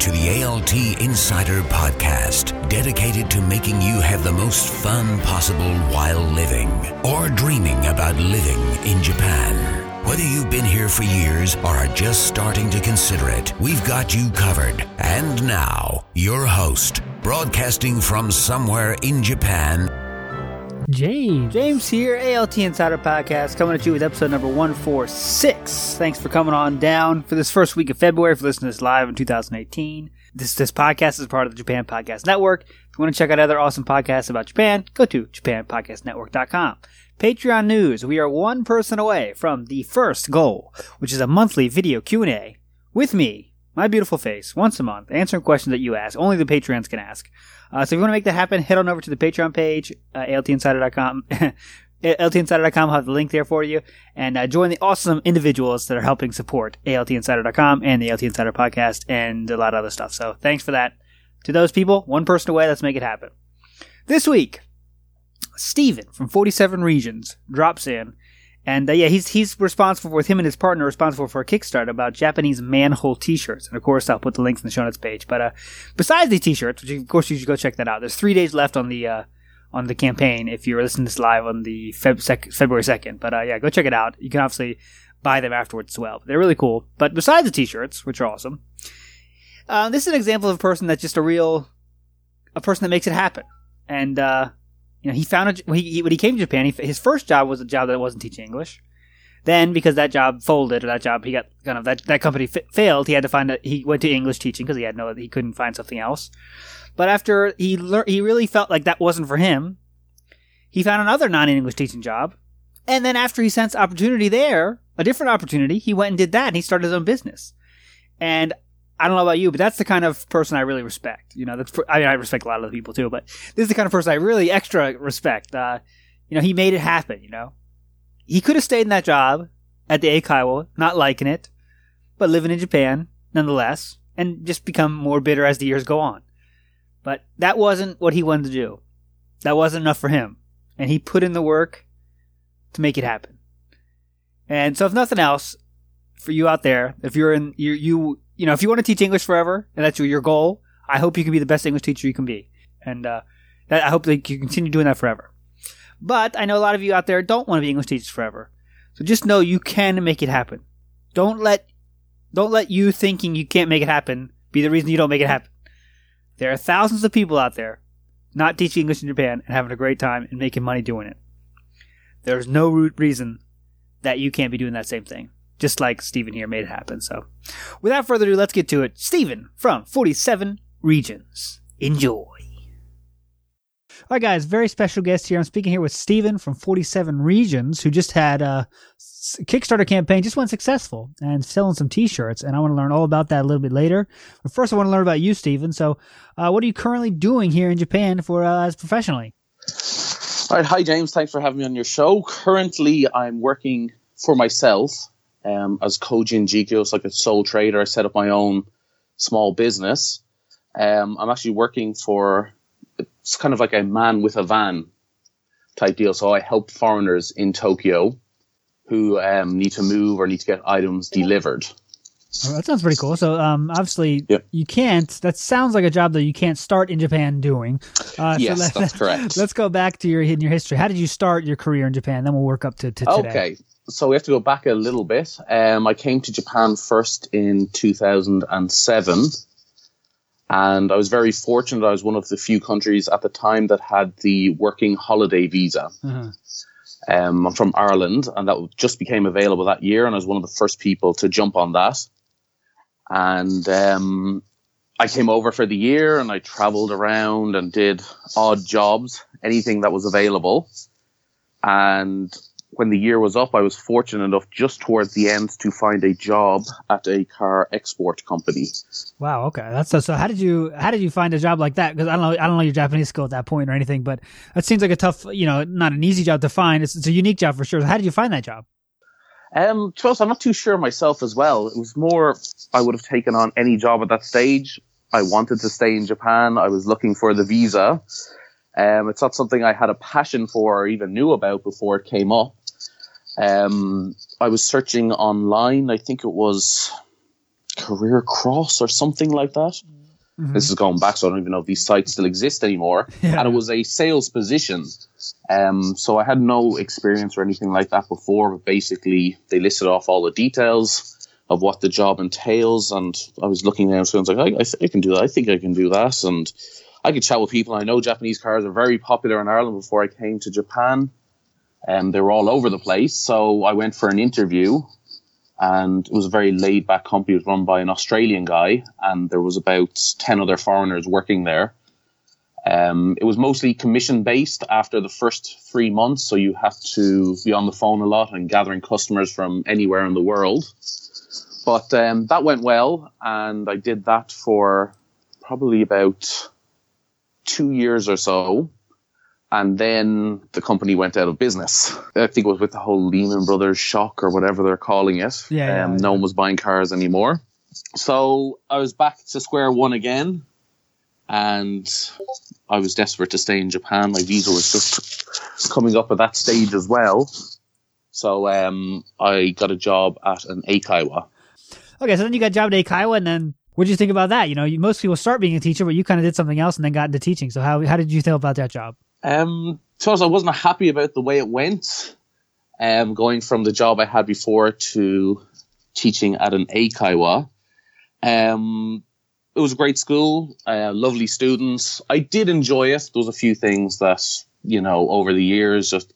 To the ALT Insider Podcast, dedicated to making you have the most fun possible while living or dreaming about living in Japan. Whether you've been here for years or are just starting to consider it, we've got you covered. And now, your host, broadcasting from somewhere in Japan, James. James here, ALT Insider Podcast, coming at you with episode number 146. Thanks for coming on down for this first week of February, for listening to this live in 2018. This, this podcast is part of the Japan Podcast Network. If you want to check out other awesome podcasts about Japan, go to japanpodcastnetwork.com. Patreon news. We are one person away from the first goal, which is a monthly video Q&A with me, my beautiful face, once a month, answering questions that you ask. Only the Patreons can ask. Uh, so if you want to make that happen, head on over to the Patreon page, uh, altinsider.com. altinsider.com will have the link there for you. And uh, join the awesome individuals that are helping support altinsider.com and the ALT Insider podcast and a lot of other stuff. So thanks for that. To those people, one person away, let's make it happen. This week, Steven from 47 Regions drops in. And uh, yeah, he's he's responsible with him and his partner responsible for a Kickstarter about Japanese manhole T-shirts. And of course, I'll put the links in the show notes page. But uh, besides the T-shirts, which of course you should go check that out. There's three days left on the uh, on the campaign if you're listening to this live on the Feb- sec- February second. But uh, yeah, go check it out. You can obviously buy them afterwards as well. They're really cool. But besides the T-shirts, which are awesome, uh, this is an example of a person that's just a real a person that makes it happen. And uh, you know, he found a, when he, when he came to Japan, he, his first job was a job that wasn't teaching English. Then, because that job folded or that job he got kind of that that company f- failed, he had to find a, he went to English teaching because he had no he couldn't find something else. But after he learned, he really felt like that wasn't for him. He found another non-English teaching job, and then after he sensed opportunity there, a different opportunity, he went and did that, and he started his own business. And I don't know about you, but that's the kind of person I really respect. You know, that's I mean I respect a lot of the people too, but this is the kind of person I really extra respect. Uh, you know, he made it happen. You know, he could have stayed in that job at the Eikaiwa, not liking it, but living in Japan nonetheless, and just become more bitter as the years go on. But that wasn't what he wanted to do. That wasn't enough for him, and he put in the work to make it happen. And so, if nothing else, for you out there, if you're in you you you know, if you want to teach English forever and that's your, goal, I hope you can be the best English teacher you can be. And uh, that, I hope that you continue doing that forever. But I know a lot of you out there don't want to be English teachers forever. So just know you can make it happen. Don't let don't let you thinking you can't make it happen be the reason you don't make it happen. There are thousands of people out there not teaching English in Japan and having a great time and making money doing it. There's no root reason that you can't be doing that same thing just like Steven here made it happen. So, without further ado, let's get to it. Steven from 47 Regions. Enjoy. All right, guys, very special guest here. I'm speaking here with Steven from 47 Regions, who just had a Kickstarter campaign, just went successful and selling some t shirts. And I want to learn all about that a little bit later. But first, I want to learn about you, Steven. So, uh, what are you currently doing here in Japan for uh, as professionally? All right. Hi, James. Thanks for having me on your show. Currently, I'm working for myself um, as Kojin Jigyo, it's like a sole trader. I set up my own small business. Um, I'm actually working for it's kind of like a man with a van type deal. So I help foreigners in Tokyo who um, need to move or need to get items delivered. Oh, that sounds pretty cool. So, um, obviously, yep. you can't. That sounds like a job that you can't start in Japan doing. Uh, yes, so let, that's correct. Let's go back to your in your history. How did you start your career in Japan? Then we'll work up to, to today. Okay, so we have to go back a little bit. Um, I came to Japan first in 2007, and I was very fortunate. I was one of the few countries at the time that had the working holiday visa. Uh-huh. Um, I'm from Ireland, and that just became available that year, and I was one of the first people to jump on that. And um, I came over for the year, and I traveled around and did odd jobs, anything that was available. And when the year was up, I was fortunate enough just towards the end to find a job at a car export company. Wow. Okay. That's so. So how did you how did you find a job like that? Because I don't know I don't know your Japanese skill at that point or anything, but that seems like a tough, you know, not an easy job to find. It's, it's a unique job for sure. So how did you find that job? Um, to us, I'm not too sure myself as well. It was more I would have taken on any job at that stage. I wanted to stay in Japan. I was looking for the visa. Um, it's not something I had a passion for or even knew about before it came up. Um, I was searching online. I think it was Career Cross or something like that. Mm-hmm. This is going back, so I don't even know if these sites still exist anymore. Yeah. And it was a sales position. Um, so I had no experience or anything like that before, but basically they listed off all the details of what the job entails. And I was looking at it and I was like, I, I, I can do that. I think I can do that. And I could chat with people. I know Japanese cars are very popular in Ireland before I came to Japan. And they were all over the place. So I went for an interview and it was a very laid back company. It was run by an Australian guy, and there was about 10 other foreigners working there. Um, it was mostly commission based after the first three months, so you have to be on the phone a lot and gathering customers from anywhere in the world. But um, that went well, and I did that for probably about two years or so and then the company went out of business. I think it was with the whole Lehman Brothers shock or whatever they're calling it. Yeah, um, yeah, no one was buying cars anymore. So I was back to square one again, and I was desperate to stay in Japan. My visa was just coming up at that stage as well. So um, I got a job at an Eikaiwa. Okay, so then you got a job at Eikaiwa, and then what did you think about that? You know, most people start being a teacher, but you kind of did something else and then got into teaching. So how how did you feel about that job? Um, to I wasn't happy about the way it went. Um, going from the job I had before to teaching at an Eikaiwa. Um, it was a great school, uh, lovely students. I did enjoy it. There was a few things that you know over the years just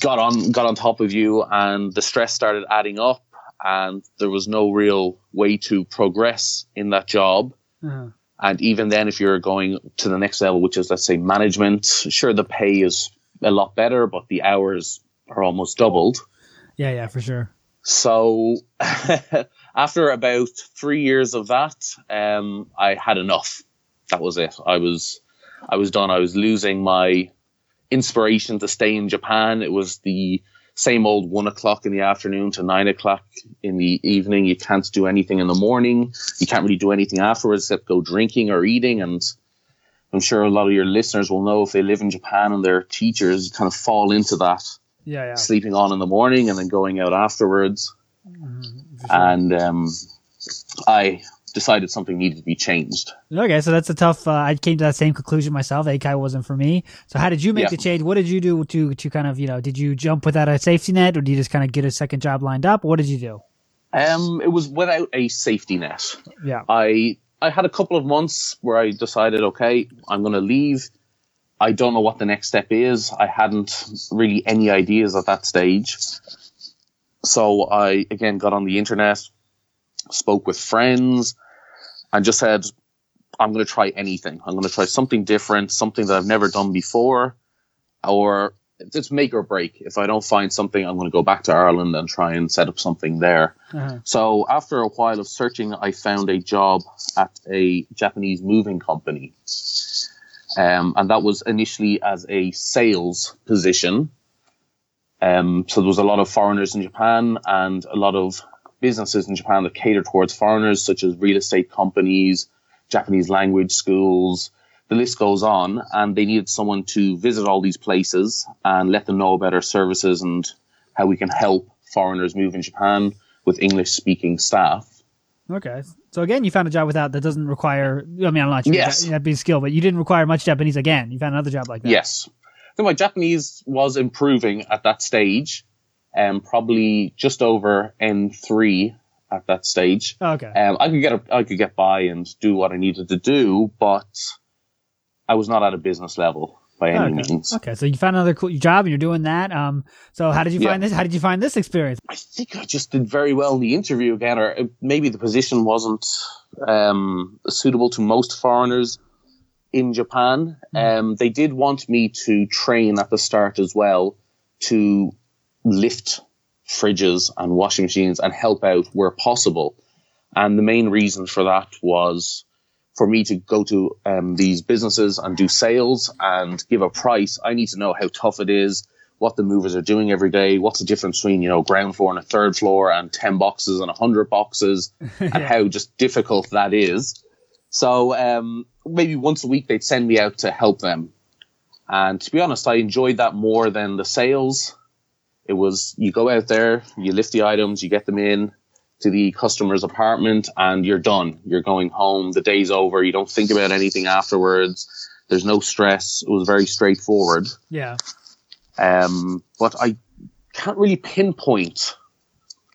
got on got on top of you, and the stress started adding up, and there was no real way to progress in that job. Uh-huh. And even then, if you're going to the next level, which is, let's say, management, sure, the pay is a lot better, but the hours are almost doubled. Yeah, yeah, for sure. So after about three years of that, um, I had enough. That was it. I was, I was done. I was losing my inspiration to stay in Japan. It was the same old one o'clock in the afternoon to nine o'clock in the evening. You can't do anything in the morning. You can't really do anything afterwards except go drinking or eating. And I'm sure a lot of your listeners will know if they live in Japan and they're teachers, kind of fall into that. Yeah, yeah. Sleeping on in the morning and then going out afterwards. Mm-hmm, sure. And um, I decided something needed to be changed. Okay, so that's a tough. Uh, I came to that same conclusion myself. Eikai wasn't for me. So how did you make yeah. the change? What did you do to to kind of you know? Did you jump without a safety net, or did you just kind of get a second job lined up? What did you do? Um, it was without a safety net. Yeah, I I had a couple of months where I decided, okay, I'm going to leave. I don't know what the next step is. I hadn't really any ideas at that stage. So I again got on the internet, spoke with friends, and just said, I'm going to try anything. I'm going to try something different, something that I've never done before, or it's make or break. If I don't find something, I'm going to go back to Ireland and try and set up something there. Uh-huh. So after a while of searching, I found a job at a Japanese moving company. Um, and that was initially as a sales position. Um, so there was a lot of foreigners in Japan and a lot of businesses in Japan that cater towards foreigners, such as real estate companies, Japanese language schools. The list goes on, and they needed someone to visit all these places and let them know about our services and how we can help foreigners move in Japan with English speaking staff. Okay. So again, you found a job without that doesn't require. I mean, I'm not sure yes. that'd be a skill, but you didn't require much Japanese. Again, you found another job like that. Yes. Think my Japanese was improving at that stage, um, probably just over N3 at that stage. Okay. Um, I could get a, I could get by and do what I needed to do, but I was not at a business level by any okay. means. Okay, so you found another cool job and you're doing that. Um, so how did you find this? How did you find this experience? I think I just did very well in the interview again, or maybe the position wasn't um, suitable to most foreigners in Japan. Mm. Um, they did want me to train at the start as well to lift fridges and washing machines and help out where possible. And the main reason for that was for me to go to um, these businesses and do sales and give a price. I need to know how tough it is, what the movers are doing every day, what's the difference between, you know, ground floor and a third floor and 10 boxes and 100 boxes yeah. and how just difficult that is. So um, maybe once a week they'd send me out to help them. And to be honest, I enjoyed that more than the sales it was you go out there, you lift the items, you get them in, to the customer's apartment and you're done. You're going home. The day's over. You don't think about anything afterwards. There's no stress. It was very straightforward. Yeah. Um, but I can't really pinpoint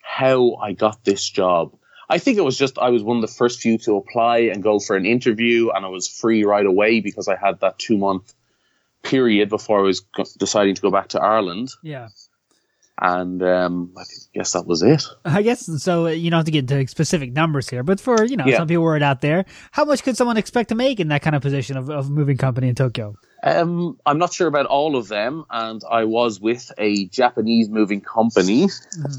how I got this job. I think it was just I was one of the first few to apply and go for an interview, and I was free right away because I had that two month period before I was deciding to go back to Ireland. Yeah. And um, I guess that was it. I guess so. uh, You don't have to get into specific numbers here, but for you know Yeah. some people were out there, how much could someone expect to make in that kind of position of, of moving company in Tokyo? Um, I'm not sure about all of them, and I was with a Japanese moving company,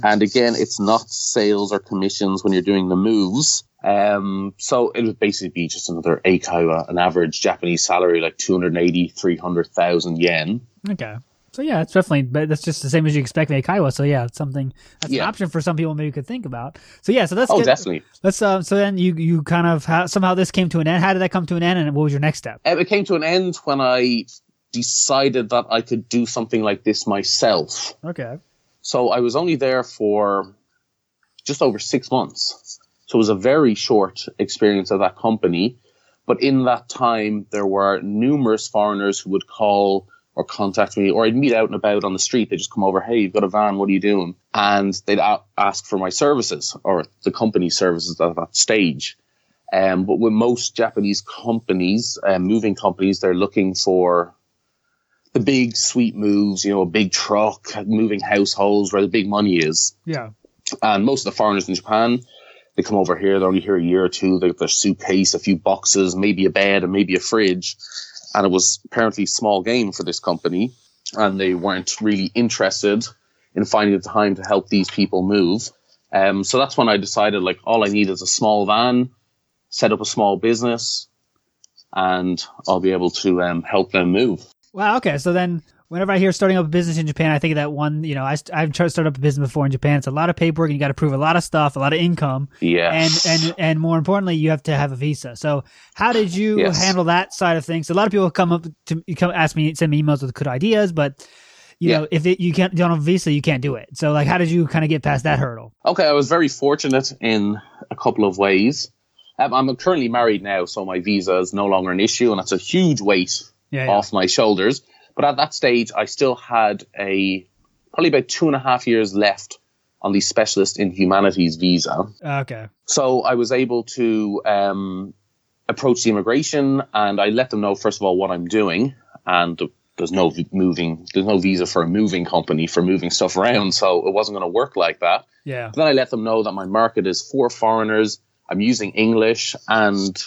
and again, it's not sales or commissions when you're doing the moves. Um, so it would basically be just another Eikaiwa, an average Japanese salary like 280, 300,000 yen. Okay. So yeah, it's definitely, but that's just the same as you expect in Kaiwa. So yeah, it's something that's Yeah. an option for some people maybe could think about. So yeah, so let's Oh, get, definitely. let's um. So then you you kind of how, somehow this came to an end. How did that come to an end, and what was your next step? Um, it came to an end when I decided that I could do something like this myself. Okay. So I was only there for just over six months. So it was a very short experience of that company. But in that time, there were numerous foreigners who would call or contact me, or I'd meet out and about on the street. They just come over, hey, you've got a van, what are you doing? And they'd a- ask for my services or the company services at that stage. Um, but with most Japanese companies, um, moving companies, they're looking for the big sweet moves, you know, a big truck, moving households where the big money is. Yeah. And most of the foreigners in Japan, they come over here, they're only here a year or two, they got their suitcase, a few boxes, maybe a bed, and maybe a fridge. And it was apparently small game for this company. And they weren't really interested in finding the time to help these people move. Um, so that's when I decided, like, all I need is a small van, set up a small business, and I'll be able to um, help them move. Wow. Okay. So then, whenever I hear starting up a business in Japan, I think of that one. You know, I I've tried to start up a business before in Japan. It's a lot of paperwork, and you got to prove a lot of stuff, a lot of income, Yeah. and and and more importantly, you have to have a visa. So, how did you Yes. handle that side of things? A lot of people come up to you come ask me, send me emails with good ideas, but you Yeah. know, if it, you can't you don't have a visa, you can't do it. So, like, how did you kind of get past that hurdle? Okay, I was very fortunate in a couple of ways. Um, I'm currently married now, so my visa is no longer an issue, and that's a huge weight Yeah. yeah. off my shoulders. But at that stage, I still had a probably about two and a half years left on the specialist in humanities visa. Okay. So I was able to um, approach the immigration, and I let them know first of all what I'm doing, and there's no moving, there's no visa for a moving company for moving stuff around, so it wasn't going to work like that. Yeah. Then I let them know that my market is for foreigners. I'm using English and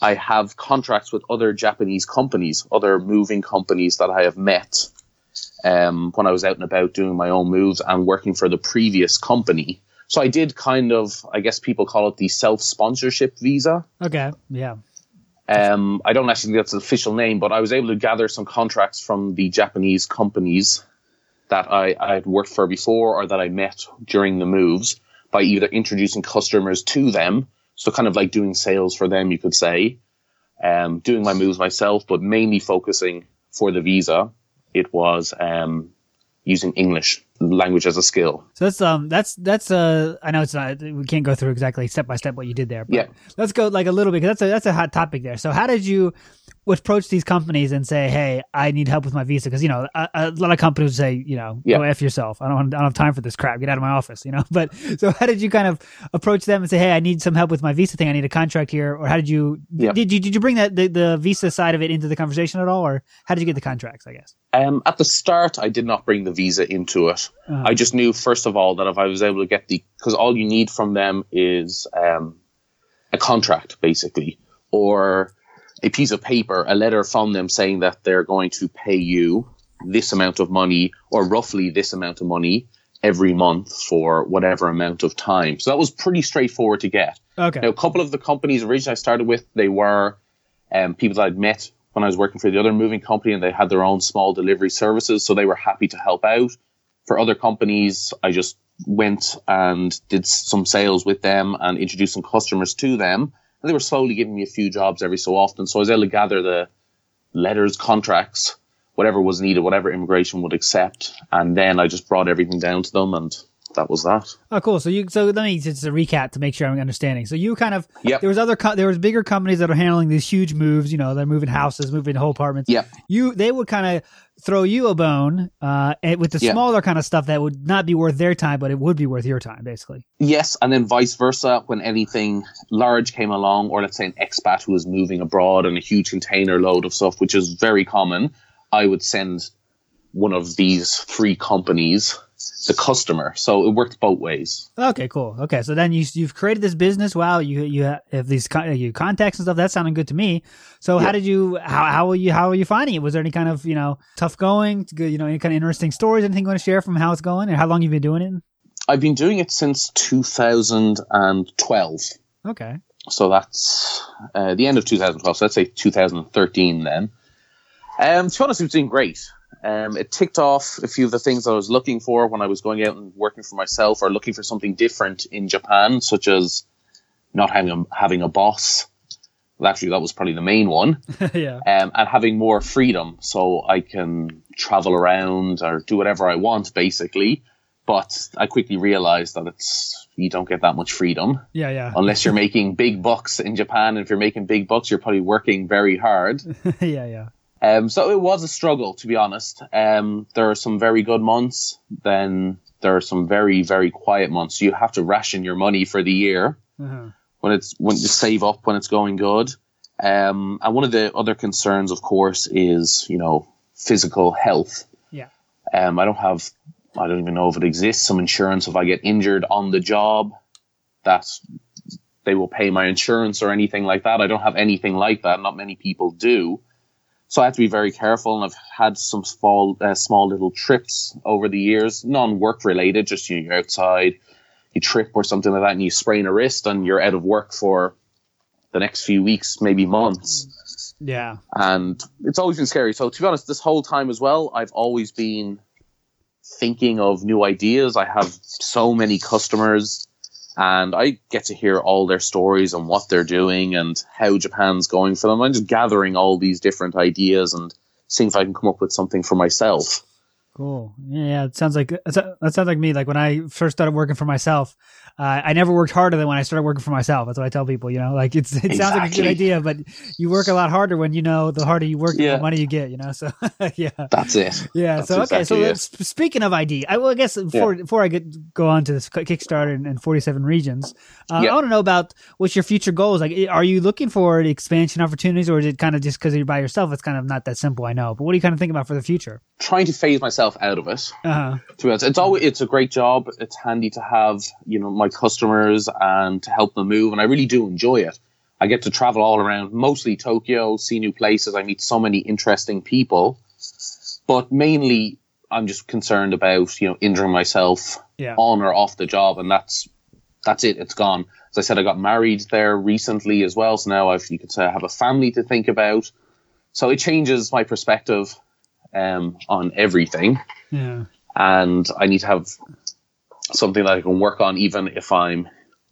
I have contracts with other Japanese companies, other moving companies that I have met um, when I was out and about doing my own moves and working for the previous company. So I did kind of, I guess people call it the self sponsorship visa. Okay. Yeah. Um, I don't actually think that's the official name, but I was able to gather some contracts from the Japanese companies that I, I had worked for before or that I met during the moves by either introducing customers to them, so kind of like doing sales for them, you could say, um, doing my moves myself, but mainly focusing for the visa. It was um, using English language as a skill. So that's um that's that's uh I know it's not we can't go through exactly step by step what you did there. But Yeah. Let's go like a little bit because that's a that's a hot topic there. So how did you approach these companies and say, hey, I need help with my visa? Because you know a, a lot of companies say, you know, Yeah. go f yourself. I don't want, I don't have time for this crap. Get out of my office. You know. But so how did you kind of approach them and say, hey, I need some help with my visa thing. I need a contract here. Or how did you Yeah. did you did you bring that the, the visa side of it into the conversation at all, or how did you get the contracts? I guess. Um, at the start, I did not bring the visa into it. Uh-huh. I just knew, first of all, that if I was able to get the, because all you need from them is um, a contract, basically, or a piece of paper, a letter from them saying that they're going to pay you this amount of money or roughly this amount of money every month for whatever amount of time. So that was pretty straightforward to get. Okay. Now, a couple of the companies originally I started with, they were um, people that I'd met when I was working for the other moving company, and they had their own small delivery services, so they were happy to help out. For other companies, I just went and did some sales with them and introduced some customers to them, and they were slowly giving me a few jobs every so often. So I was able to gather the letters, contracts, whatever was needed, whatever immigration would accept, and then I just brought everything down to them and that was that. Oh, cool. So you so let me just a recap to make sure I'm understanding. So you kind of Yep. there was other co- there was bigger companies that are handling these huge moves. You know, they're moving houses, moving whole apartments. Yeah. You they would kind of throw you a bone uh, with the Yeah. smaller kind of stuff that would not be worth their time, but it would be worth your time, basically. Yes, and then vice versa. When anything large came along, or let's say an expat who was moving abroad and a huge container load of stuff, which is very common, I would send one of these three companies the customer. So it worked both ways. Okay, cool. Okay, so then you you've created this business. Wow, you you have these con- you contacts and stuff. That sounded good to me. So how did you how how were you how are you finding it? Was there any kind of you know tough going? Good, you know, any kind of interesting stories? Anything you want to share from how it's going and how long you've been doing it? I've been doing it since 2012. Okay. So that's uh, the end of 2012. So let's say 2013 then. Um, to be honest, it's been great. Um, it ticked off a few of the things I was looking for when I was going out and working for myself or looking for something different in Japan, such as not having a, having a boss. Well, actually, that was probably the main one. yeah. Um, and having more freedom so I can travel around or do whatever I want, basically. But I quickly realized that it's you don't get that much freedom Yeah. Yeah. unless you're making big bucks in Japan. And if you're making big bucks, you're probably working very hard. yeah. Yeah. Um, so it was a struggle, to be honest. Um, there are some very good months, then there are some very, very quiet months. You have to ration your money for the year Uh-huh. when it's when you save up when it's going good. Um, and one of the other concerns, of course, is you know physical health. Yeah. Um, I don't have, I don't even know if it exists, some insurance if I get injured on the job, that they will pay my insurance or anything like that. I don't have anything like that. Not many people do. So I have to be very careful. And I've had some small, uh, small little trips over the years, non-work related, just you know, you're outside, you trip or something like that and you sprain a wrist and you're out of work for the next few weeks, maybe months Yeah. and it's always been scary. So to be honest, this whole time as well, I've always been thinking of new ideas. I have so many customers, and I get to hear all their stories and what they're doing and how Japan's going for them. I'm just gathering all these different ideas and seeing if I can come up with something for myself. Cool. Yeah, yeah, it sounds like that sounds like me. Like when I first started working for myself, uh, I never worked harder than when I started working for myself. That's what I tell people. You know, like it's it sounds like a good idea, but you work a lot harder when you know the harder you work, the Yeah. more money you get. You know, so yeah. That's it. Yeah. That's so okay. So it. speaking of ID, I well, I guess before before I get go on to this Kickstarter and, and 47 regions, uh, Yeah. I want to know about what's your future goals. Like, are you looking for expansion opportunities, or is it kind of just because you're by yourself? It's kind of not that simple. I know, but what are you kind of thinking about for the future? Trying to phase myself out of it. Uh huh. to be honest, it's always it's a great job. It's handy to have you know my customers and to help them move, and I really do enjoy it. I get to travel all around, mostly Tokyo, see new places. I meet so many interesting people, but mainly I'm just concerned about you know injuring myself Yeah. on or off the job, and that's that's it. It's gone. As I said, I got married there recently as well, so now I've you could say I have a family to think about. So it changes my perspective um, on everything Yeah. and I need to have something that I can work on, even if I'm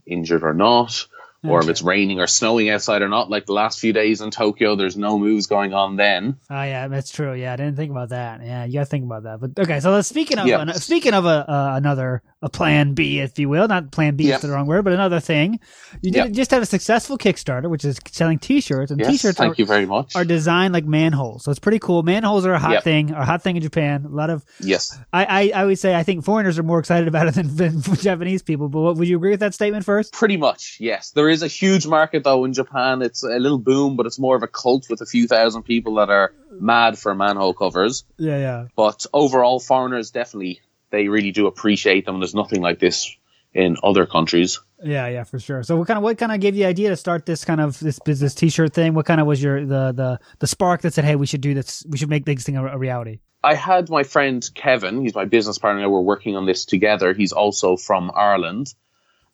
injured or not, or if it's raining or snowing outside or not. Like the last few days in Tokyo, there's no moves going on then. Oh yeah, that's true. Yeah, I didn't think about that. Yeah, you got to think about that. But okay, so speaking of Yeah. an, speaking of a uh, another a plan B, if you will, not plan B Yeah. is the wrong word, but another thing. You did Yeah. just had a successful Kickstarter, which is selling T-shirts, and Yes, T-shirts thank are, you very much. are designed like manholes, so it's pretty cool. Manholes are a hot Yep. thing, are a hot thing in Japan. A lot of yes, I, I I would say I think foreigners are more excited about it than, than Japanese people. But what, would you agree with that statement first? pretty much. Yes, there is a huge market though in Japan. It's a little boom, but it's more of a cult with a few thousand people that are mad for manhole covers. Yeah, yeah. But overall, foreigners definitely they really do appreciate them. There's nothing like this in other countries. Yeah, yeah, for sure. So, what kind of what kind of gave you the idea to start this kind of this business T-shirt thing? What kind of was your the the the spark that said, "Hey, we should do this. We should make this thing a, a reality." I had my friend Kevin, he's my business partner, and we're working on this together. He's also from Ireland.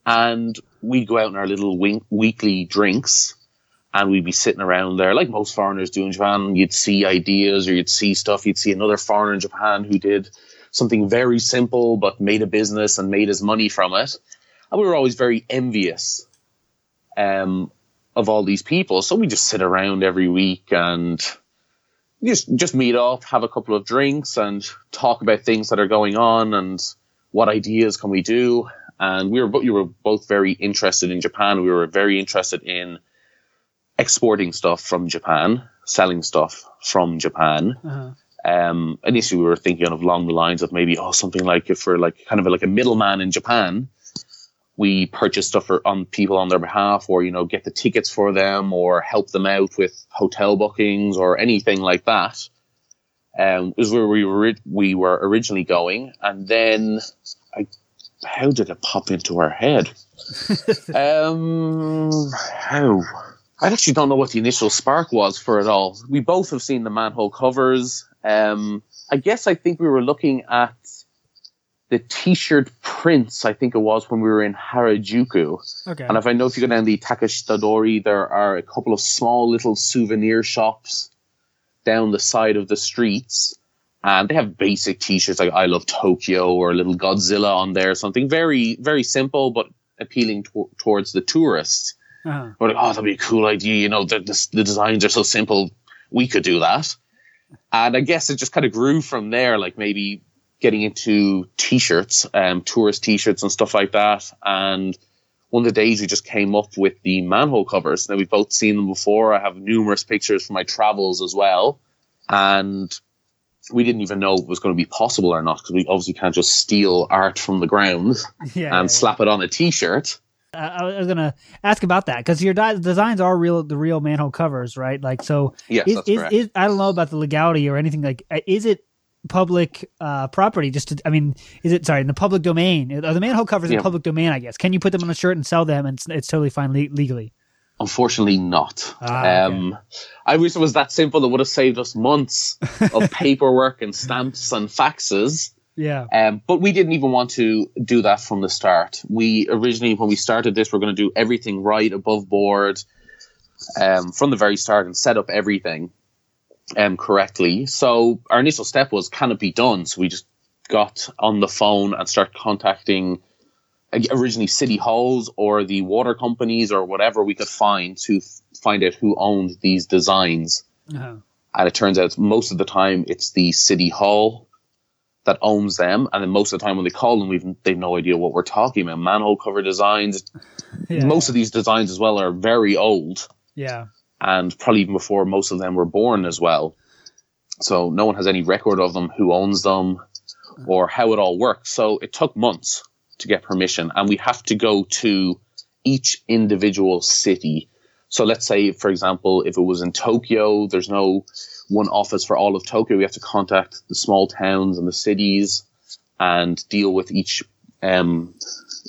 And we'd go out in our little wink- weekly drinks and we'd be sitting around there, like most foreigners do in Japan. You'd see ideas or you'd see stuff. You'd see another foreigner in Japan who did something very simple but made a business and made his money from it. And we were always very envious um, of all these people. So we just sit around every week and just just meet up, have a couple of drinks, and talk about things that are going on. And what ideas can we do? And we were, we were both very interested in Japan. We were very interested in exporting stuff from Japan, selling stuff from Japan. Uh-huh. Um, initially, we were thinking of along the lines of maybe oh something like if we're like kind of like a middleman in Japan, we purchase stuff for on people on their behalf, or you know get the tickets for them, or help them out with hotel bookings or anything like that. Um, was where we were we were originally going, and then I, how did it pop into our head? um, how? I actually don't know what the initial spark was for it all. We both have seen the manhole covers. Um, I guess I think we were looking at the t-shirt prints. I think it was when we were in Harajuku. Okay. And if I know if you go down the Takeshitadori, there are a couple of small little souvenir shops down the side of the streets. And they have basic t-shirts like I love Tokyo or a little Godzilla on there, or something very, very simple, but appealing to- towards the tourists. Uh-huh. We're like, oh, that'd be a cool idea. You know, the, the, the designs are so simple. We could do that. And I guess it just kind of grew from there, like maybe getting into t-shirts, um, tourist t-shirts and stuff like that. And one of the days we just came up with the manhole covers. Now we've both seen them before. I have numerous pictures from my travels as well. And we didn't even know it was going to be possible or not because we obviously can't just steal art from the ground yeah, and yeah, slap it on a t-shirt. I was going to ask about that because your di- designs are real, the real manhole covers, right? Like, so yes, is, that's is, is, I don't know about the legality or anything like, uh, is it public uh, property? Just to, I mean, is it, sorry, in the public domain? Are the manhole covers yeah. in public domain, I guess? Can you put them on a shirt and sell them and it's, it's totally fine le- legally? Unfortunately, not. Ah, um, okay. I wish it was that simple. It would have saved us months of paperwork and stamps and faxes. Yeah. Um, but we didn't even want to do that from the start. We originally, when we started this, we're going to do everything right above board um, from the very start and set up everything um, correctly. So our initial step was, can it be done? So we just got on the phone and start contacting uh, originally city halls or the water companies or whatever we could find to f- find out who owned these designs. Uh-huh. And it turns out most of the time it's the city hall that owns them, and then most of the time when they call them, we've they've no idea what we're talking about. Manhole cover designs, yeah. most of these designs as well are very old. Yeah, and probably even before most of them were born as well. So no one has any record of them, who owns them, or how it all works. So it took months to get permission, and we have to go to each individual city. So let's say, for example, if it was in Tokyo, there's no one office for all of Tokyo. We have to contact the small towns and the cities and deal with each um,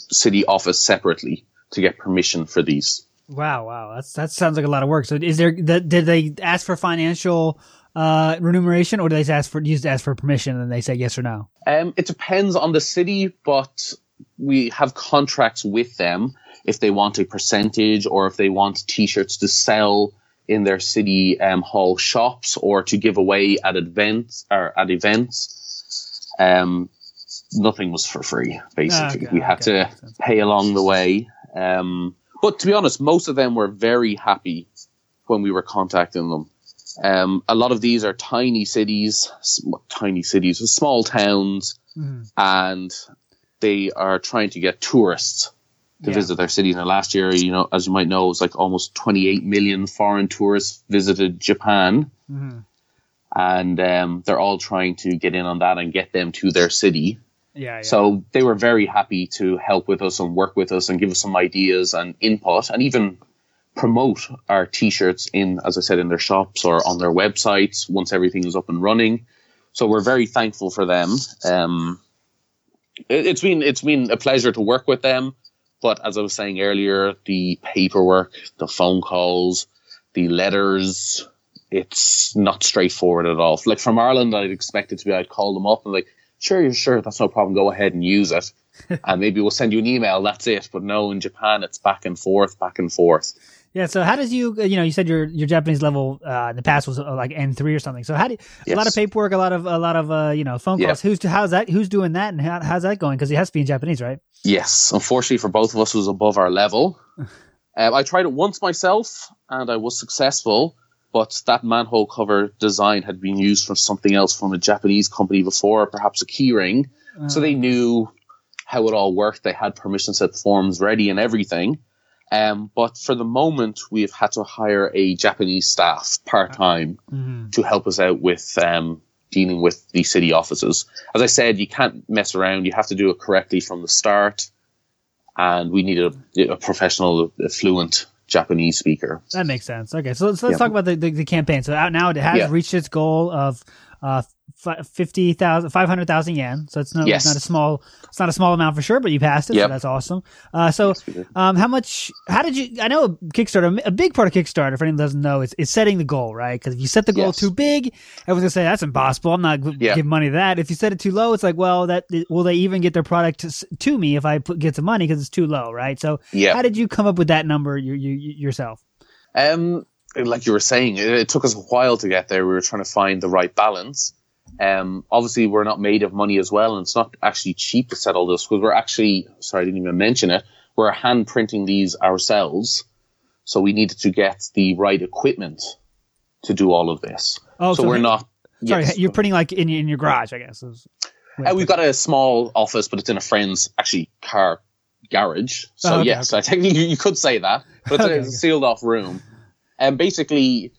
city office separately to get permission for these. Wow, wow, that's that sounds like a lot of work. So, is there did they ask for financial uh, remuneration, or do they ask for just ask for permission and they say yes or no? Um, it depends on the city, but we have contracts with them if they want a percentage or if they want T-shirts to sell in their city um, hall shops or to give away at events or at events. Um, nothing was for free. Basically, okay, we had okay. to pay along the way. Um, but to be honest, most of them were very happy when we were contacting them. Um, a lot of these are tiny cities, tiny cities, small towns, mm. and they are trying to get tourists to yeah. visit their cities. And last year, you know, as you might know, it was like almost 28 million foreign tourists visited Japan. Mm-hmm. And um, they're all trying to get in on that and get them to their city. Yeah, yeah, So they were very happy to help with us and work with us and give us some ideas and input and even promote our t-shirts in, as I said, in their shops or on their websites once everything is up and running. So we're very thankful for them. Um, it's been it's been a pleasure to work with them. But as I was saying earlier, the paperwork, the phone calls, the letters, it's not straightforward at all. Like from Ireland, I'd expect it to be I'd call them up and like, sure, you're sure, that's no problem, go ahead and use it. and maybe we'll send you an email, that's it. But no, in Japan, it's back and forth, back and forth. Yeah. So how does you, you know, you said your your Japanese level uh, in the past was uh, like N three or something. So how do you, yes. a lot of paperwork, a lot of a lot of uh, you know phone calls. Who's how's that? Who's doing that, and how, how's that going? Because it has to be in Japanese, right? Yes. Unfortunately for both of us, it was above our level. um, I tried it once myself, and I was successful. But that manhole cover design had been used for something else from a Japanese company before, perhaps a keyring. Uh, so they knew how it all worked. They had permission set forms ready and everything. Um, but for the moment, we've had to hire a Japanese staff part time Mm-hmm. to help us out with um, dealing with the city offices. As I said, you can't mess around. You have to do it correctly from the start. And we need a, a professional, a fluent Japanese speaker. That makes sense. Okay, so let's, let's Yeah. talk about the, the, the campaign. So out now it has Yeah. reached its goal of uh, fi- 50,000, 500,000 yen. So it's not, Yes. it's not a small, it's not a small amount for sure, but you passed it. So that's awesome. Uh, so, Yes, um, how much, how did you, I know Kickstarter, a big part of Kickstarter, for anyone who doesn't know, is, is setting the goal, right? Because if you set the goal Yes. too big, everyone's gonna say that's impossible. I'm not g- Yeah. giving money to that. If you set it too low, it's like, well, that, will they even get their product to, to me if I put, get some money because it's too low, right? So Yeah. how did you come up with that number you, you, yourself? Um, like you were saying, it, it took us a while to get there. We were trying to find the right balance. Um, obviously, we're not made of money as well, and it's not actually cheap to set all this because we're actually sorry, I didn't even mention it. We're hand printing these ourselves, so we needed to get the right equipment to do all of this. Oh, so, so we're not. Sorry, yes. you're printing like in your, in your garage, I guess. Uh, we've got a small office, but it's in a friend's actually car garage. So Oh, okay, yes, I think you, you could say that, but it's, a, Okay, a okay. sealed off room. And basically,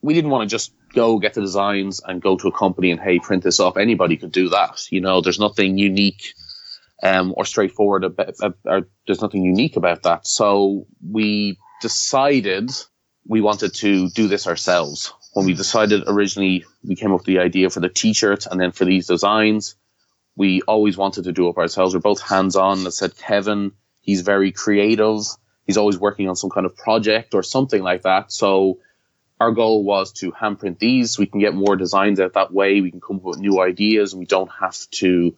we didn't want to just go get the designs and go to a company and hey, print this off. Anybody could do that. You know, there's nothing unique um, or straightforward about. Or there's nothing unique about that. So we decided we wanted to do this ourselves. When we decided originally, we came up with the idea for the t-shirts and then for these designs we always wanted to do it ourselves. We're both hands on. I said Kevin, he's very creative. He's always working on some kind of project or something like that. So our goal was to handprint these. We can get more designs out that way. We can come up with new ideas and we don't have to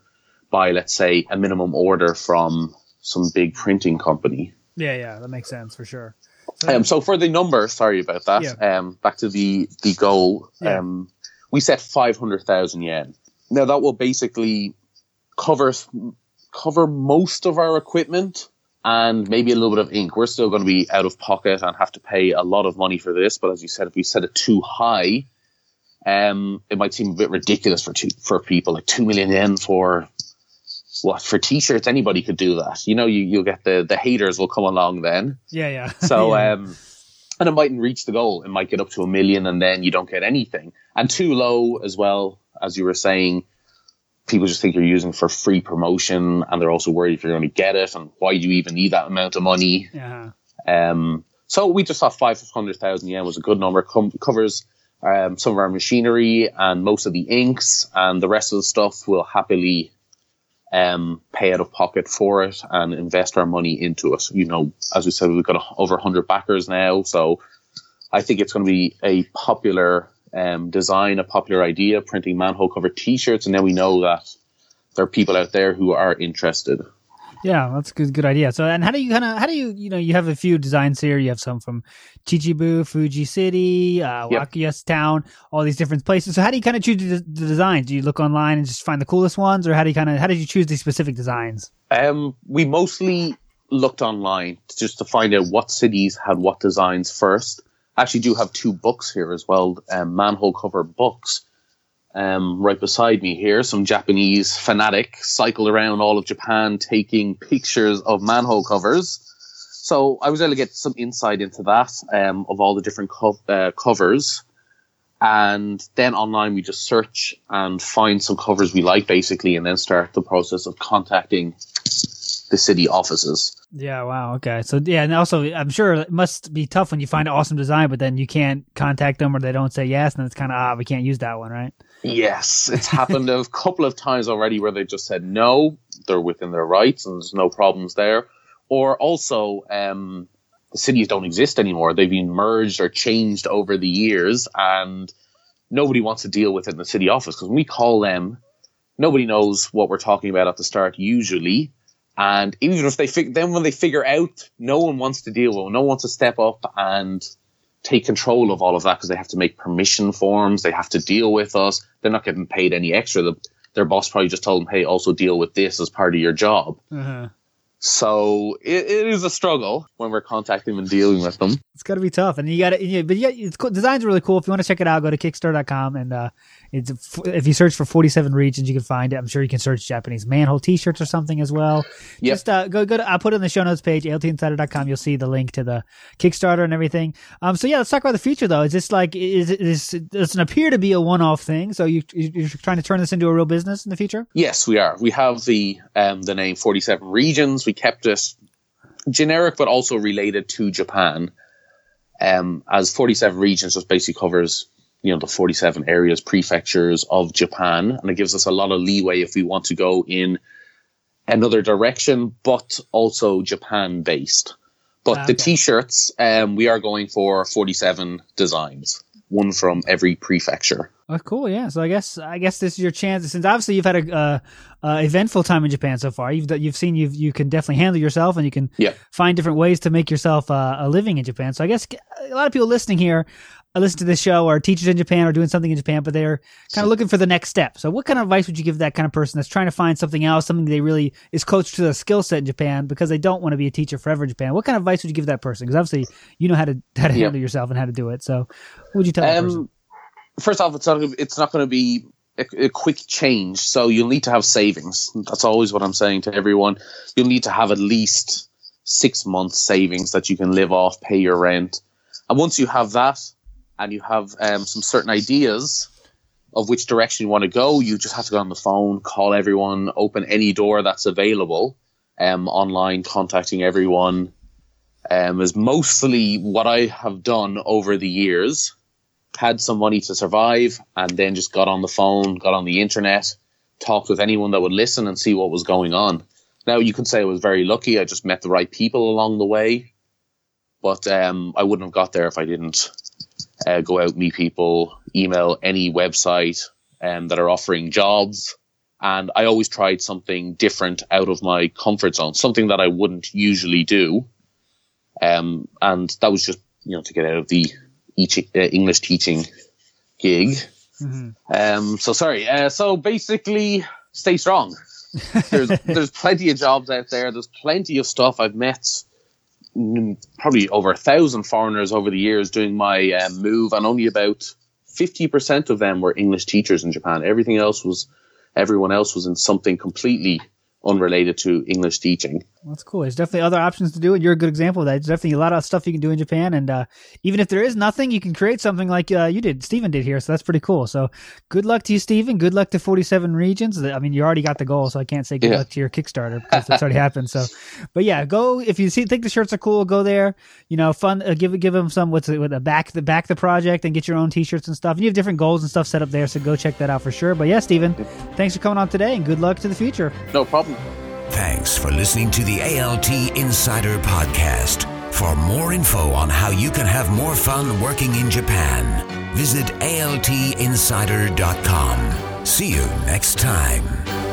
buy, let's say, a minimum order from some big printing company. Yeah, yeah, that makes sense for sure. So, Um, so for the number, sorry about that. Yeah. Um, back to the the goal. Yeah. Um, we set five hundred thousand yen. Now that will basically cover cover most of our equipment and maybe a little bit of ink. We're still going to be out of pocket and have to pay a lot of money for this. But as you said, if we set it too high, um, it might seem a bit ridiculous for two, for people like two million yen for what for t-shirts. Anybody could do that. You know, you you'll get the the haters will come along then. yeah, yeah. So, Yeah. um, and it mightn't reach the goal. It might get up to a million and then you don't get anything. And too low as well, as you were saying, people just think you're using for free promotion and they're also worried if you're going to get it and why do you even need that amount of money? yeah. Um, so we just thought 500,000 yen was a good number, com- covers um, some of our machinery and most of the inks and the rest of the stuff we'll happily um, pay out of pocket for it and invest our money into it. You know, as we said, we've got a, over 100 backers now, so I think it's going to be a popular um, design, a popular idea, printing manhole cover T-shirts, and then we know that there are people out there who are interested. Yeah, that's a good, good idea. So, and how do you kind of, how do you, you know, you have a few designs here. You have some from Chichibu, Fuji City, uh, Yep. Town, all these different places. So, how do you kind of choose the, the designs? Do you look online and just find the coolest ones, or how do you kind of, how did you choose these specific designs? Um, we mostly looked online just to find out what cities had what designs first. Actually do have two books here as well, um, manhole cover books. Um, right beside me here, some Japanese fanatic cycled around all of Japan taking pictures of manhole covers. So I was able to get some insight into that um, of all the different co- uh, covers. And then online we just search and find some covers we like basically, and then start the process of contacting the city offices. Yeah, wow. Okay. So, yeah, and also, I'm sure it must be tough when you find an awesome design, but then you can't contact them or they don't say yes, and it's kind of, ah, we can't use that one, right? Yes, it's happened a couple of times already where they just said no, they're within their rights and there's no problems there. Or also, um, the cities don't exist anymore. They've been merged or changed over the years, and nobody wants to deal with it in the city office because when we call them, nobody knows what we're talking about at the start usually. And even if they fig- then when they figure out, no one wants to deal with, it, no one wants to step up and take control of all of that because they have to make permission forms, they have to deal with us. They're not getting paid any extra. The, their boss probably just told them, "Hey, also deal with this as part of your job." Uh-huh. So it, it is a struggle when we're contacting and dealing with them. It's got to be tough, and you got to. But yeah, it's cool. Design's really cool. If you want to check it out, go to Kickstarter.com and uh, it's if you search for 47 regions, you can find it. I'm sure you can search Japanese manhole T-shirts or something as well. Yep. Just uh, go go. To, I'll put it in the show notes page, altinsider.com. You'll see the link to the Kickstarter and everything. Um. So yeah, let's talk about the future though. Is this like is it is it doesn't appear to be a one-off thing? So you you're trying to turn this into a real business in the future? Yes, we are. We have the um the name 47 regions. We kept it generic but also related to Japan. Um, as 47 regions just basically covers, you know, the 47 areas, prefectures of Japan. And it gives us a lot of leeway if we want to go in another direction, but also Japan based. But okay. the t-shirts, um, we are going for 47 designs one from every prefecture. Oh, cool! Yeah, so I guess I guess this is your chance. Since obviously you've had a uh, uh, eventful time in Japan so far, you've you've seen you you can definitely handle yourself, and you can yeah. find different ways to make yourself uh, a living in Japan. So I guess a lot of people listening here uh, listen to this show are teachers in Japan or doing something in Japan, but they're kind of looking for the next step. So what kind of advice would you give that kind of person that's trying to find something else, something they really is close to the skill set in Japan because they don't want to be a teacher forever in Japan? What kind of advice would you give that person? Because obviously you know how to how to handle yourself and how to do it. So what would you tell um, person? first off, it's not it's not going to be a, a, quick change. So you'll need to have savings. That's always what I'm saying to everyone. You'll need to have at least six months savings that you can live off, pay your rent, and once you have that, and you have um, some certain ideas of which direction you want to go, you just have to go on the phone, call everyone, open any door that's available, um, online, contacting everyone. Um, is mostly what I have done over the years had some money to survive, and then just got on the phone, got on the internet, talked with anyone that would listen and see what was going on. Now you could say I was very lucky. I just met the right people along the way, but um, I wouldn't have got there if I didn't uh, go out meet people, email any website um, that are offering jobs. And I always tried something different out of my comfort zone, something that I wouldn't usually do. Um, and that was just, you know, to get out of the each, uh, English teaching gig. Mm-hmm. Um, so sorry. Uh, so basically, stay strong. There's there's plenty of jobs out there. There's plenty of stuff. I've met probably over a thousand foreigners over the years doing my um, move, and only about fifty percent of them were English teachers in Japan. Everything else was everyone else was in something completely unrelated to English teaching. That's cool. There's definitely other options to do it. You're a good example of that. There's definitely a lot of stuff you can do in Japan. And uh, even if there is nothing, you can create something like uh, you did, Steven did here. So that's pretty cool. So good luck to you, Steven. Good luck to 47 regions. I mean, you already got the goal, so I can't say good yeah. luck to your Kickstarter because it's already happened. So, but yeah, go if you see think the shirts are cool, go there. You know, fun. Uh, give give them some what's it, with a back the back the project and get your own T-shirts and stuff. And you have different goals and stuff set up there, so go check that out for sure. But yeah, Steven, thanks for coming on today, and good luck to the future. No problem. Thanks for listening to the ALT Insider Podcast. For more info on how you can have more fun working in Japan, visit altinsider.com. See you next time.